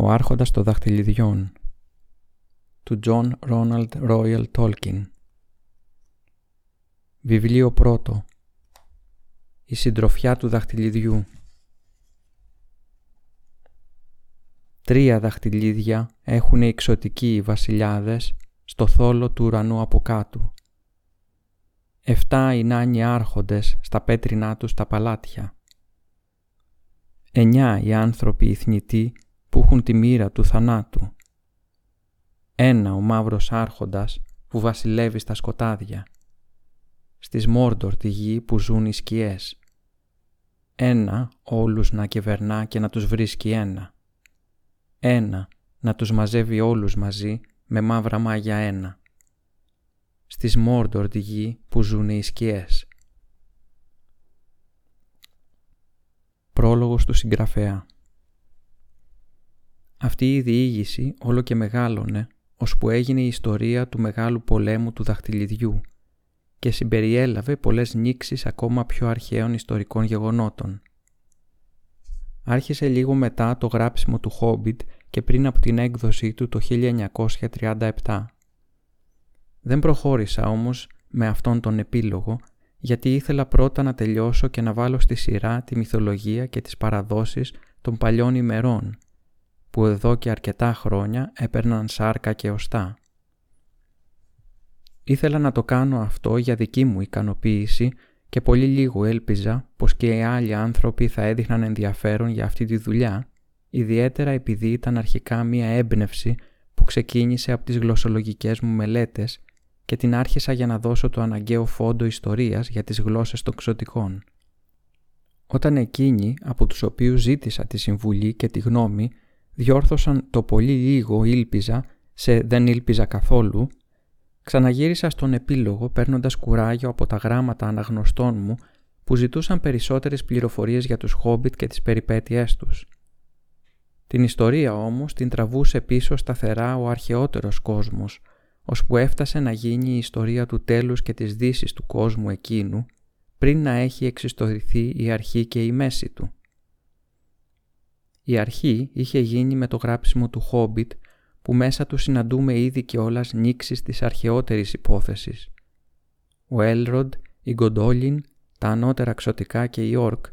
Ο Άρχοντας των Δαχτυλιδιών του John Ronald Royal Tolkien Βιβλίο πρώτο Η συντροφιά του δαχτυλιδιού Τρία δαχτυλίδια έχουν οι εξωτικοί οι βασιλιάδες στο θόλο του ουρανού από κάτω. Εφτά οι νάνοι άρχοντες στα πέτρινά τους τα παλάτια. Εννιά οι άνθρωποι οι θνητοί που έχουν τη μοίρα του θανάτου. Ένα ο μαύρος άρχοντας που βασιλεύει στα σκοτάδια. Στις Μόρντορ τη γη που ζουν οι σκιές. Ένα όλους να κυβερνά και να τους βρίσκει ένα. Ένα να τους μαζεύει όλους μαζί με μαύρα μάγια ένα. Στις Μόρντορ τη γη που ζουν οι σκιές. Πρόλογος του συγγραφέα αυτή η διήγηση όλο και μεγάλωνε, ώσπου έγινε η ιστορία του μεγάλου πολέμου του δαχτυλιδιού και συμπεριέλαβε πολλές νήξεις ακόμα πιο αρχαίων ιστορικών γεγονότων. Άρχισε λίγο μετά το γράψιμο του Χόμπιτ και πριν από την έκδοσή του το 1937. Δεν προχώρησα όμως με αυτόν τον επίλογο γιατί ήθελα πρώτα να τελειώσω και να βάλω στη σειρά τη μυθολογία και τις παραδόσεις των παλιών ημερών που εδώ και αρκετά χρόνια έπαιρναν σάρκα και οστά. Ήθελα να το κάνω αυτό για δική μου ικανοποίηση και πολύ λίγο έλπιζα πως και οι άλλοι άνθρωποι θα έδειχναν ενδιαφέρον για αυτή τη δουλειά, ιδιαίτερα επειδή ήταν αρχικά μία έμπνευση που ξεκίνησε από τις γλωσσολογικές μου μελέτες και την άρχισα για να δώσω το αναγκαίο φόντο ιστορίας για τις γλώσσες των ξωτικών. Όταν εκείνοι από τους οποίους ζήτησα τη συμβουλή και τη γνώμη διόρθωσαν το πολύ λίγο ήλπιζα σε δεν ήλπιζα καθόλου, ξαναγύρισα στον επίλογο παίρνοντας κουράγιο από τα γράμματα αναγνωστών μου που ζητούσαν περισσότερες πληροφορίες για τους Χόμπιτ και τις περιπέτειές τους. Την ιστορία όμως την τραβούσε πίσω σταθερά ο αρχαιότερος κόσμος, ώσπου έφτασε να γίνει η ιστορία του τέλους και της δύσης του κόσμου εκείνου, πριν να έχει εξιστορηθεί η αρχή και η μέση του. Η αρχή είχε γίνει με το γράψιμο του Χόμπιτ που μέσα του συναντούμε ήδη και όλας νήξεις της αρχαιότερης υπόθεσης. Ο Έλροντ, η Γκοντόλιν, τα ανώτερα ξωτικά και η Όρκ,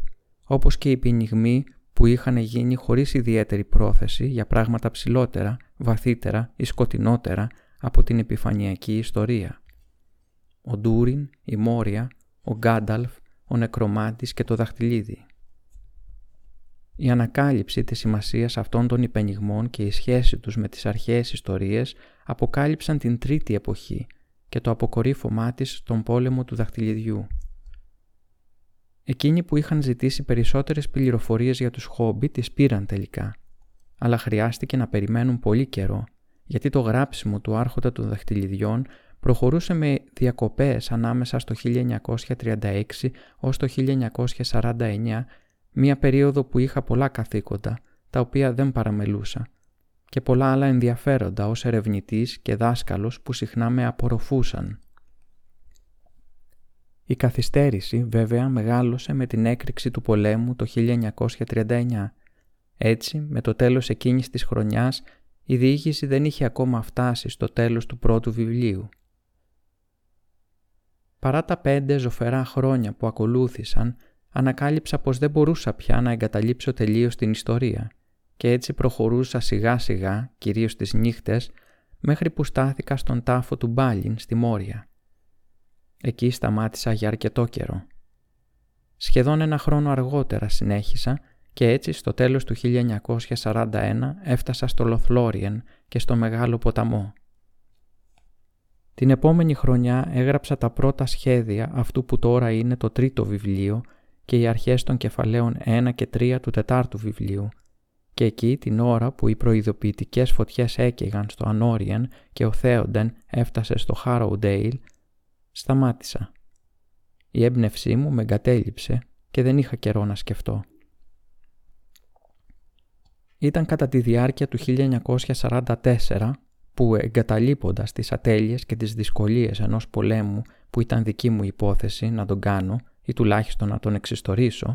όπως και οι πυνιγμοί που είχαν γίνει χωρίς ιδιαίτερη πρόθεση για πράγματα ψηλότερα, βαθύτερα ή σκοτεινότερα από την επιφανειακή ιστορία. Ο Ντούριν, η Μόρια, ο Γκάνταλφ, ο Νεκρομάτης και το Δαχτυλίδι. Η ανακάλυψη της σημασίας αυτών των υπενιγμών και η σχέση τους με τις αρχαίες ιστορίες αποκάλυψαν την τρίτη εποχή και το αποκορύφωμά της στον πόλεμο του δαχτυλιδιού. Εκείνοι που είχαν ζητήσει περισσότερες πληροφορίες για τους χόμπι τις πήραν τελικά, αλλά χρειάστηκε να περιμένουν πολύ καιρό, γιατί το γράψιμο του άρχοντα των δαχτυλιδιών προχωρούσε με διακοπές ανάμεσα στο 1936 ως το 1949 Μία περίοδο που είχα πολλά καθήκοντα, τα οποία δεν παραμελούσα και πολλά άλλα ενδιαφέροντα ως ερευνητής και δάσκαλος που συχνά με απορροφούσαν. Η καθυστέρηση βέβαια μεγάλωσε με την έκρηξη του πολέμου το 1939. Έτσι, με το τέλος εκείνης της χρονιάς, η διοίκηση δεν είχε ακόμα φτάσει στο τέλος του πρώτου βιβλίου. Παρά τα πέντε ζωφερά χρόνια που ακολούθησαν, ανακάλυψα πως δεν μπορούσα πια να εγκαταλείψω τελείως την ιστορία και έτσι προχωρούσα σιγά σιγά, κυρίως τις νύχτες, μέχρι που στάθηκα στον τάφο του Μπάλιν στη Μόρια. Εκεί σταμάτησα για αρκετό καιρό. Σχεδόν ένα χρόνο αργότερα συνέχισα και έτσι στο τέλος του 1941 έφτασα στο Λοθλόριεν και στο Μεγάλο Ποταμό. Την επόμενη χρονιά έγραψα τα πρώτα σχέδια αυτού που τώρα είναι το τρίτο βιβλίο και οι αρχές των κεφαλαίων 1 και 3 του τετάρτου βιβλίου και εκεί την ώρα που οι προειδοποιητικές φωτιές έκαιγαν στο Ανόριεν και ο Θέοντεν έφτασε στο Χάροουντέιλ, σταμάτησα. Η έμπνευσή μου με εγκατέλειψε και δεν είχα καιρό να σκεφτώ. Ήταν κατά τη διάρκεια του 1944 που εγκαταλείποντας τις ατέλειες και τις δυσκολίες ενός πολέμου που ήταν δική μου υπόθεση να τον κάνω ή τουλάχιστον να τον εξιστορήσω,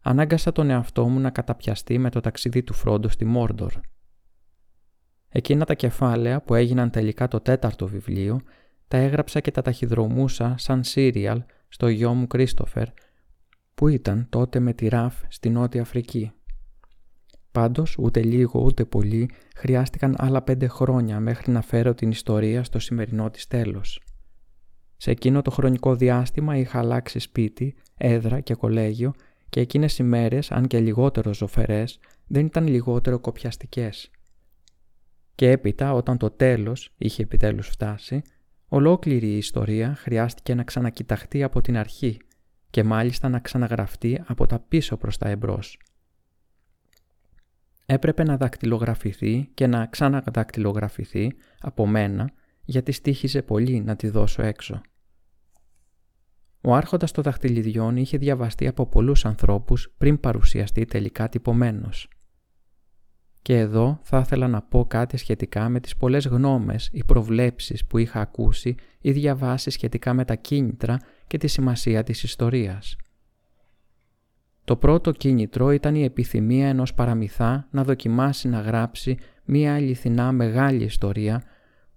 ανάγκασα τον εαυτό μου να καταπιαστεί με το ταξίδι του Φρόντο στη Μόρντορ. Εκείνα τα κεφάλαια που έγιναν τελικά το τέταρτο βιβλίο, τα έγραψα και τα ταχυδρομούσα σαν σύριαλ στο γιο μου Κρίστοφερ, που ήταν τότε με τη ΡΑΦ στη Νότια Αφρική. Πάντως, ούτε λίγο ούτε πολύ, χρειάστηκαν άλλα πέντε χρόνια μέχρι να φέρω την ιστορία στο σημερινό της τέλος. Σε εκείνο το χρονικό διάστημα είχα αλλάξει σπίτι, έδρα και κολέγιο και εκείνες οι μέρες, αν και λιγότερο ζωφερές, δεν ήταν λιγότερο κοπιαστικές. Και έπειτα, όταν το τέλος είχε επιτέλους φτάσει, ολόκληρη η ιστορία χρειάστηκε να ξανακοιταχτεί από την αρχή και μάλιστα να ξαναγραφτεί από τα πίσω προς τα εμπρός. Έπρεπε να δακτυλογραφηθεί και να ξαναδακτυλογραφηθεί από μένα γιατί στήχιζε πολύ να τη δώσω έξω. Ο άρχοντας των δαχτυλιδιών είχε διαβαστεί από πολλούς ανθρώπους πριν παρουσιαστεί τελικά τυπωμένος. Και εδώ θα ήθελα να πω κάτι σχετικά με τις πολλές γνώμες ή προβλέψεις που είχα ακούσει ή διαβάσεις σχετικά με τα κίνητρα και τη σημασία της ιστορίας. Το πρώτο κίνητρο ήταν η επιθυμία ενός παραμυθά να δοκιμάσει να γράψει μία αληθινά μεγάλη ιστορία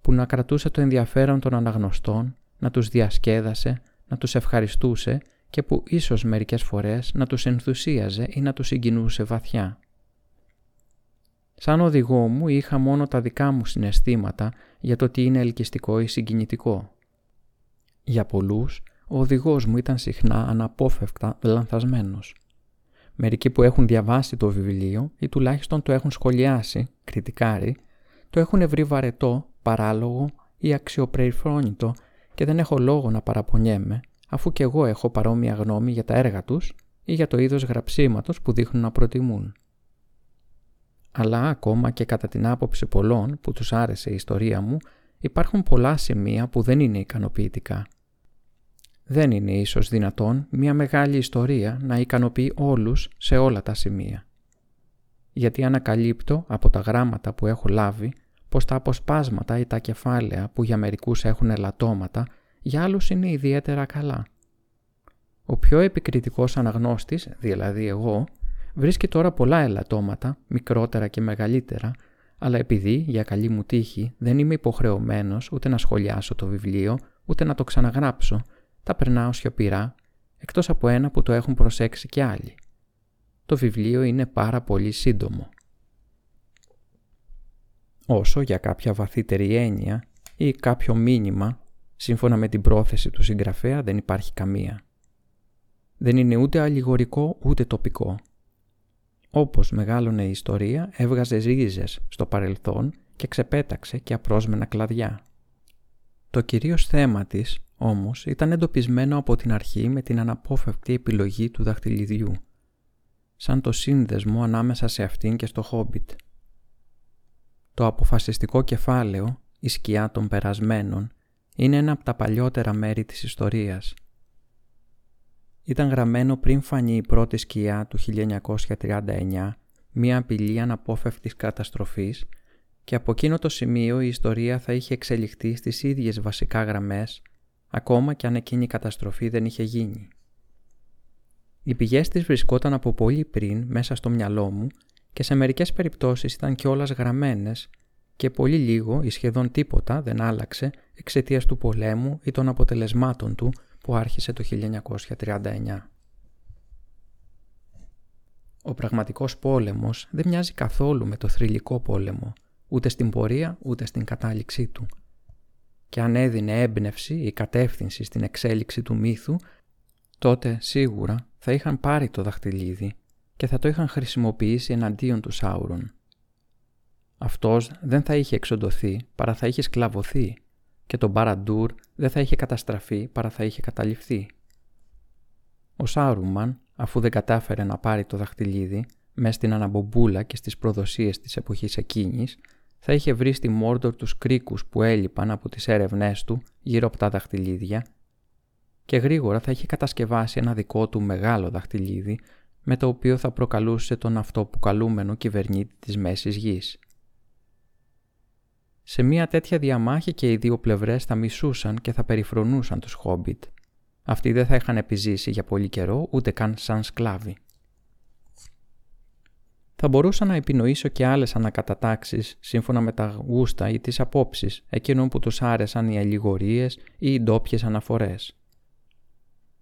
που να κρατούσε το ενδιαφέρον των αναγνωστών, να τους διασκέδασε, να τους ευχαριστούσε και που ίσως μερικές φορές να τους ενθουσίαζε ή να τους συγκινούσε βαθιά. Σαν οδηγό μου είχα μόνο τα δικά μου συναισθήματα για το τι είναι ελκυστικό ή συγκινητικό. Για πολλούς, ο οδηγός μου ήταν συχνά αναπόφευκτα λανθασμένος. Μερικοί που έχουν διαβάσει το βιβλίο ή τουλάχιστον το έχουν σχολιάσει, κριτικάρει, το έχουν βρει βαρετό, παράλογο ή αξιοπεριφρόνητο και δεν έχω λόγο να παραπονιέμαι, αφού και εγώ έχω παρόμοια γνώμη για τα έργα τους ή για το είδος γραψίματος που δείχνουν να προτιμούν. Αλλά ακόμα και κατά την άποψη πολλών που τους άρεσε η ιστορία μου, υπάρχουν πολλά σημεία που δεν είναι ικανοποιητικά. Δεν είναι ίσως δυνατόν μια μεγάλη ιστορία να ικανοποιεί όλους σε όλα τα σημεία. Γιατί ανακαλύπτω από τα γράμματα που έχω λάβει πως τα αποσπάσματα ή τα κεφάλαια που για μερικούς έχουν ελαττώματα, για άλλους είναι ιδιαίτερα καλά. Ο πιο επικριτικός αναγνώστης, δηλαδή εγώ, βρίσκει τώρα πολλά ελαττώματα, μικρότερα και μεγαλύτερα, αλλά επειδή, για καλή μου τύχη, δεν είμαι υποχρεωμένος ούτε να σχολιάσω το βιβλίο, ούτε να το ξαναγράψω, τα περνάω σιωπηρά, εκτός από ένα που το έχουν προσέξει και άλλοι. Το βιβλίο είναι πάρα πολύ σύντομο. Όσο για κάποια βαθύτερη έννοια ή κάποιο μήνυμα, σύμφωνα με την πρόθεση του συγγραφέα δεν υπάρχει καμία. Δεν είναι ούτε αλληγορικό ούτε τοπικό. Όπως μεγάλωνε η ιστορία, έβγαζε ρίζες στο παρελθόν και ξεπέταξε και απρόσμενα κλαδιά. Το κυρίως θέμα της, όμως, ήταν εντοπισμένο από την αρχή με την αναπόφευκτη επιλογή του δαχτυλιδιού, σαν το σύνδεσμο ανάμεσα σε αυτήν και στο Χόμπιτ. Το αποφασιστικό κεφάλαιο, η σκιά των περασμένων, είναι ένα από τα παλιότερα μέρη της ιστορίας. Ήταν γραμμένο πριν φανεί η πρώτη σκιά του 1939, μία απειλή αναπόφευκτης καταστροφής και από εκείνο το σημείο η ιστορία θα είχε εξελιχθεί στις ίδιες βασικά γραμμές, ακόμα και αν εκείνη η καταστροφή δεν είχε γίνει. Οι πηγές της βρισκόταν από πολύ πριν μέσα στο μυαλό μου και σε μερικές περιπτώσεις ήταν κιόλας γραμμένες και πολύ λίγο ή σχεδόν τίποτα δεν άλλαξε εξαιτίας του πολέμου ή των αποτελεσμάτων του που άρχισε το 1939. Ο πραγματικός πόλεμος δεν μοιάζει καθόλου με το θρηλυκό πόλεμο, ούτε στην πορεία ούτε στην κατάληξή του. Και αν έδινε έμπνευση ή κατεύθυνση στην εξέλιξη του μύθου, τότε σίγουρα θα είχαν πάρει το δαχτυλίδι και θα το είχαν χρησιμοποιήσει εναντίον τους Σάουρον. Αυτός δεν θα είχε εξοντωθεί παρά θα είχε σκλαβωθεί και το Μπαραντούρ δεν θα είχε καταστραφεί παρά θα είχε καταληφθεί. Ο Σάρουμαν, αφού δεν κατάφερε να πάρει το δαχτυλίδι, μέσα στην αναμπομπούλα και στις προδοσίες της εποχής εκείνης, θα είχε βρει στη Μόρντορ τους κρίκους που έλειπαν από τις έρευνές του γύρω από τα δαχτυλίδια και γρήγορα θα είχε κατασκευάσει ένα δικό του μεγάλο δαχτυλίδι με το οποίο θα προκαλούσε τον αυτοποκαλούμενο κυβερνήτη της Μέσης Γης. Σε μια τέτοια διαμάχη και οι δύο πλευρές θα μισούσαν και θα περιφρονούσαν τους Χόμπιτ. Αυτοί δεν θα είχαν επιζήσει για πολύ καιρό ούτε καν σαν σκλάβοι. Θα μπορούσα να επινοήσω και άλλες ανακατατάξεις σύμφωνα με τα γούστα ή τις απόψεις εκείνων που τους άρεσαν οι αλληγορίες ή οι ντόπιες αναφορές.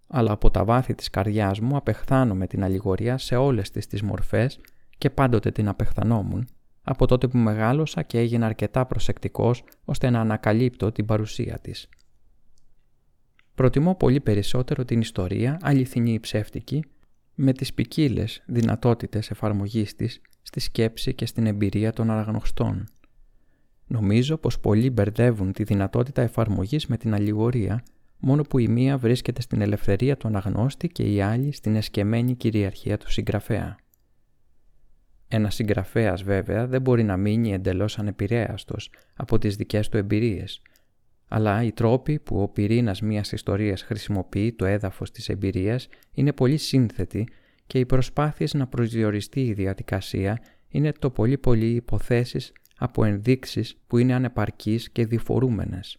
Αλλά από τα βάθη της καρδιάς μου απεχθάνω την αλληγορία σε όλες τις τις μορφές και πάντοτε την απεχθανόμουν, από τότε που μεγάλωσα και έγινα αρκετά προσεκτικός ώστε να ανακαλύπτω την παρουσία της. Προτιμώ πολύ περισσότερο την ιστορία, αληθινή ή ψεύτικη, με τις ποικίλες δυνατότητες εφαρμογής της στη σκέψη και στην εμπειρία των αναγνωστών. Νομίζω πως πολλοί μπερδεύουν τη δυνατότητα εφαρμογής με την αλληγορία, μόνο που η μία βρίσκεται στην ελευθερία του αναγνώστη και η άλλη στην εσκεμμένη κυριαρχία του συγγραφέα. Ένας συγγραφέας βέβαια δεν μπορεί να μείνει εντελώς ανεπηρέαστος από τις δικές του εμπειρίες, αλλά οι τρόποι που ο πυρήνας μιας ιστορίας χρησιμοποιεί το έδαφος της εμπειρίας είναι πολύ σύνθετοι και οι προσπάθειες να προσδιοριστεί η διαδικασία είναι το πολύ πολύ υποθέσεις από ενδείξεις που είναι ανεπαρκείς και διφορούμενες.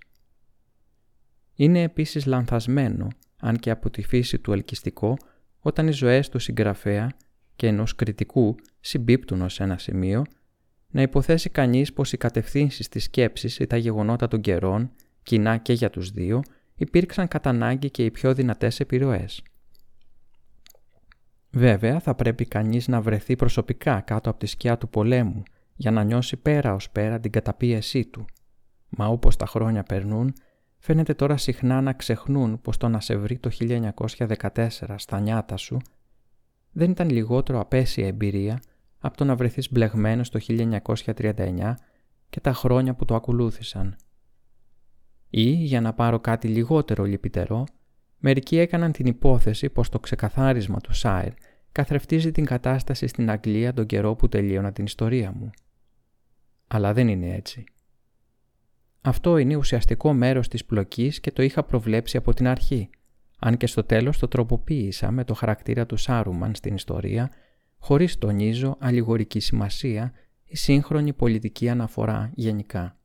Είναι επίσης λανθασμένο, αν και από τη φύση του ελκυστικό, όταν οι ζωές του συγγραφέα και ενός κριτικού συμπίπτουν ως ένα σημείο, να υποθέσει κανείς πως οι κατευθύνσεις της σκέψης ή τα γεγονότα των καιρών κοινά και για τους δύο, υπήρξαν κατά ανάγκη και οι πιο δυνατές επιρροές. Βέβαια, θα πρέπει κανείς να βρεθεί προσωπικά κάτω από τη σκιά του πολέμου για να νιώσει πέρα ως πέρα την καταπίεσή του. Μα όπως τα χρόνια περνούν, φαίνεται τώρα συχνά να ξεχνούν πως το να σε βρει το 1914 στα νιάτα σου δεν ήταν λιγότερο απέσια εμπειρία από το να βρεθείς μπλεγμένος το 1939 και τα χρόνια που το ακολούθησαν. Ή, για να πάρω κάτι λιγότερο λυπητερό, μερικοί έκαναν την υπόθεση πως το ξεκαθάρισμα του Σάιρ καθρεφτίζει την κατάσταση στην Αγγλία τον καιρό που τελείωνα την ιστορία μου. Αλλά δεν είναι έτσι. Αυτό είναι ουσιαστικό μέρος της πλοκής και το είχα προβλέψει από την αρχή, αν και στο τέλος το τροποποίησα με το χαρακτήρα του Σάρουμαν στην ιστορία, χωρίς τονίζω αλληγορική σημασία ή σύγχρονη πολιτική αναφορά γενικά.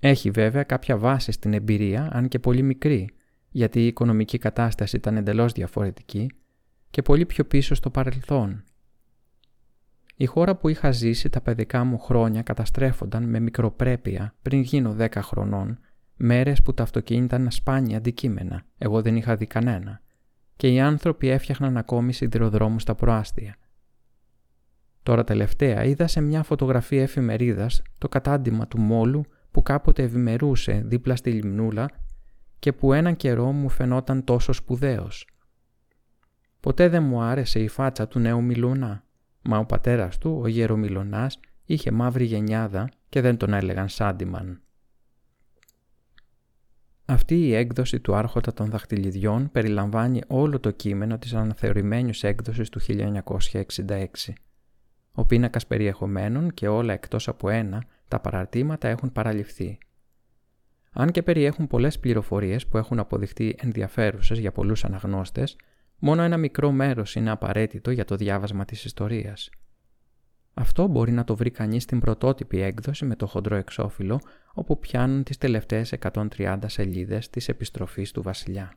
Έχει βέβαια κάποια βάση στην εμπειρία, αν και πολύ μικρή, γιατί η οικονομική κατάσταση ήταν εντελώς διαφορετική και πολύ πιο πίσω στο παρελθόν. Η χώρα που είχα ζήσει τα παιδικά μου χρόνια καταστρέφονταν με μικροπρέπεια πριν γίνω 10 χρονών, μέρες που τα αυτοκίνητα ήταν σπάνια αντικείμενα, εγώ δεν είχα δει κανένα, και οι άνθρωποι έφτιαχναν ακόμη σιδηροδρόμους στα προάστια. Τώρα τελευταία είδα σε μια φωτογραφία εφημερίδας το κατάντημα του μόλου που κάποτε ευημερούσε δίπλα στη λιμνούλα και που έναν καιρό μου φαινόταν τόσο σπουδαίος. Ποτέ δεν μου άρεσε η φάτσα του νέου Μιλούνα, μα ο πατέρας του, ο γερομιλονάς, είχε μαύρη γενιάδα και δεν τον έλεγαν Σάντιμαν. Αυτή η έκδοση του Άρχοντα των Δαχτυλιδιών περιλαμβάνει όλο το κείμενο της αναθεωρημένης έκδοσης του 1966. Ο πίνακας περιεχομένων και όλα εκτός από ένα τα παραρτήματα έχουν παραλυφθεί. Αν και περιέχουν πολλές πληροφορίες που έχουν αποδειχτεί ενδιαφέρουσες για πολλούς αναγνώστες, μόνο ένα μικρό μέρος είναι απαραίτητο για το διάβασμα της ιστορίας. Αυτό μπορεί να το βρει κανείς στην πρωτότυπη έκδοση με το χοντρό εξώφυλλο, όπου πιάνουν τις τελευταίες 130 σελίδες της επιστροφής του βασιλιά.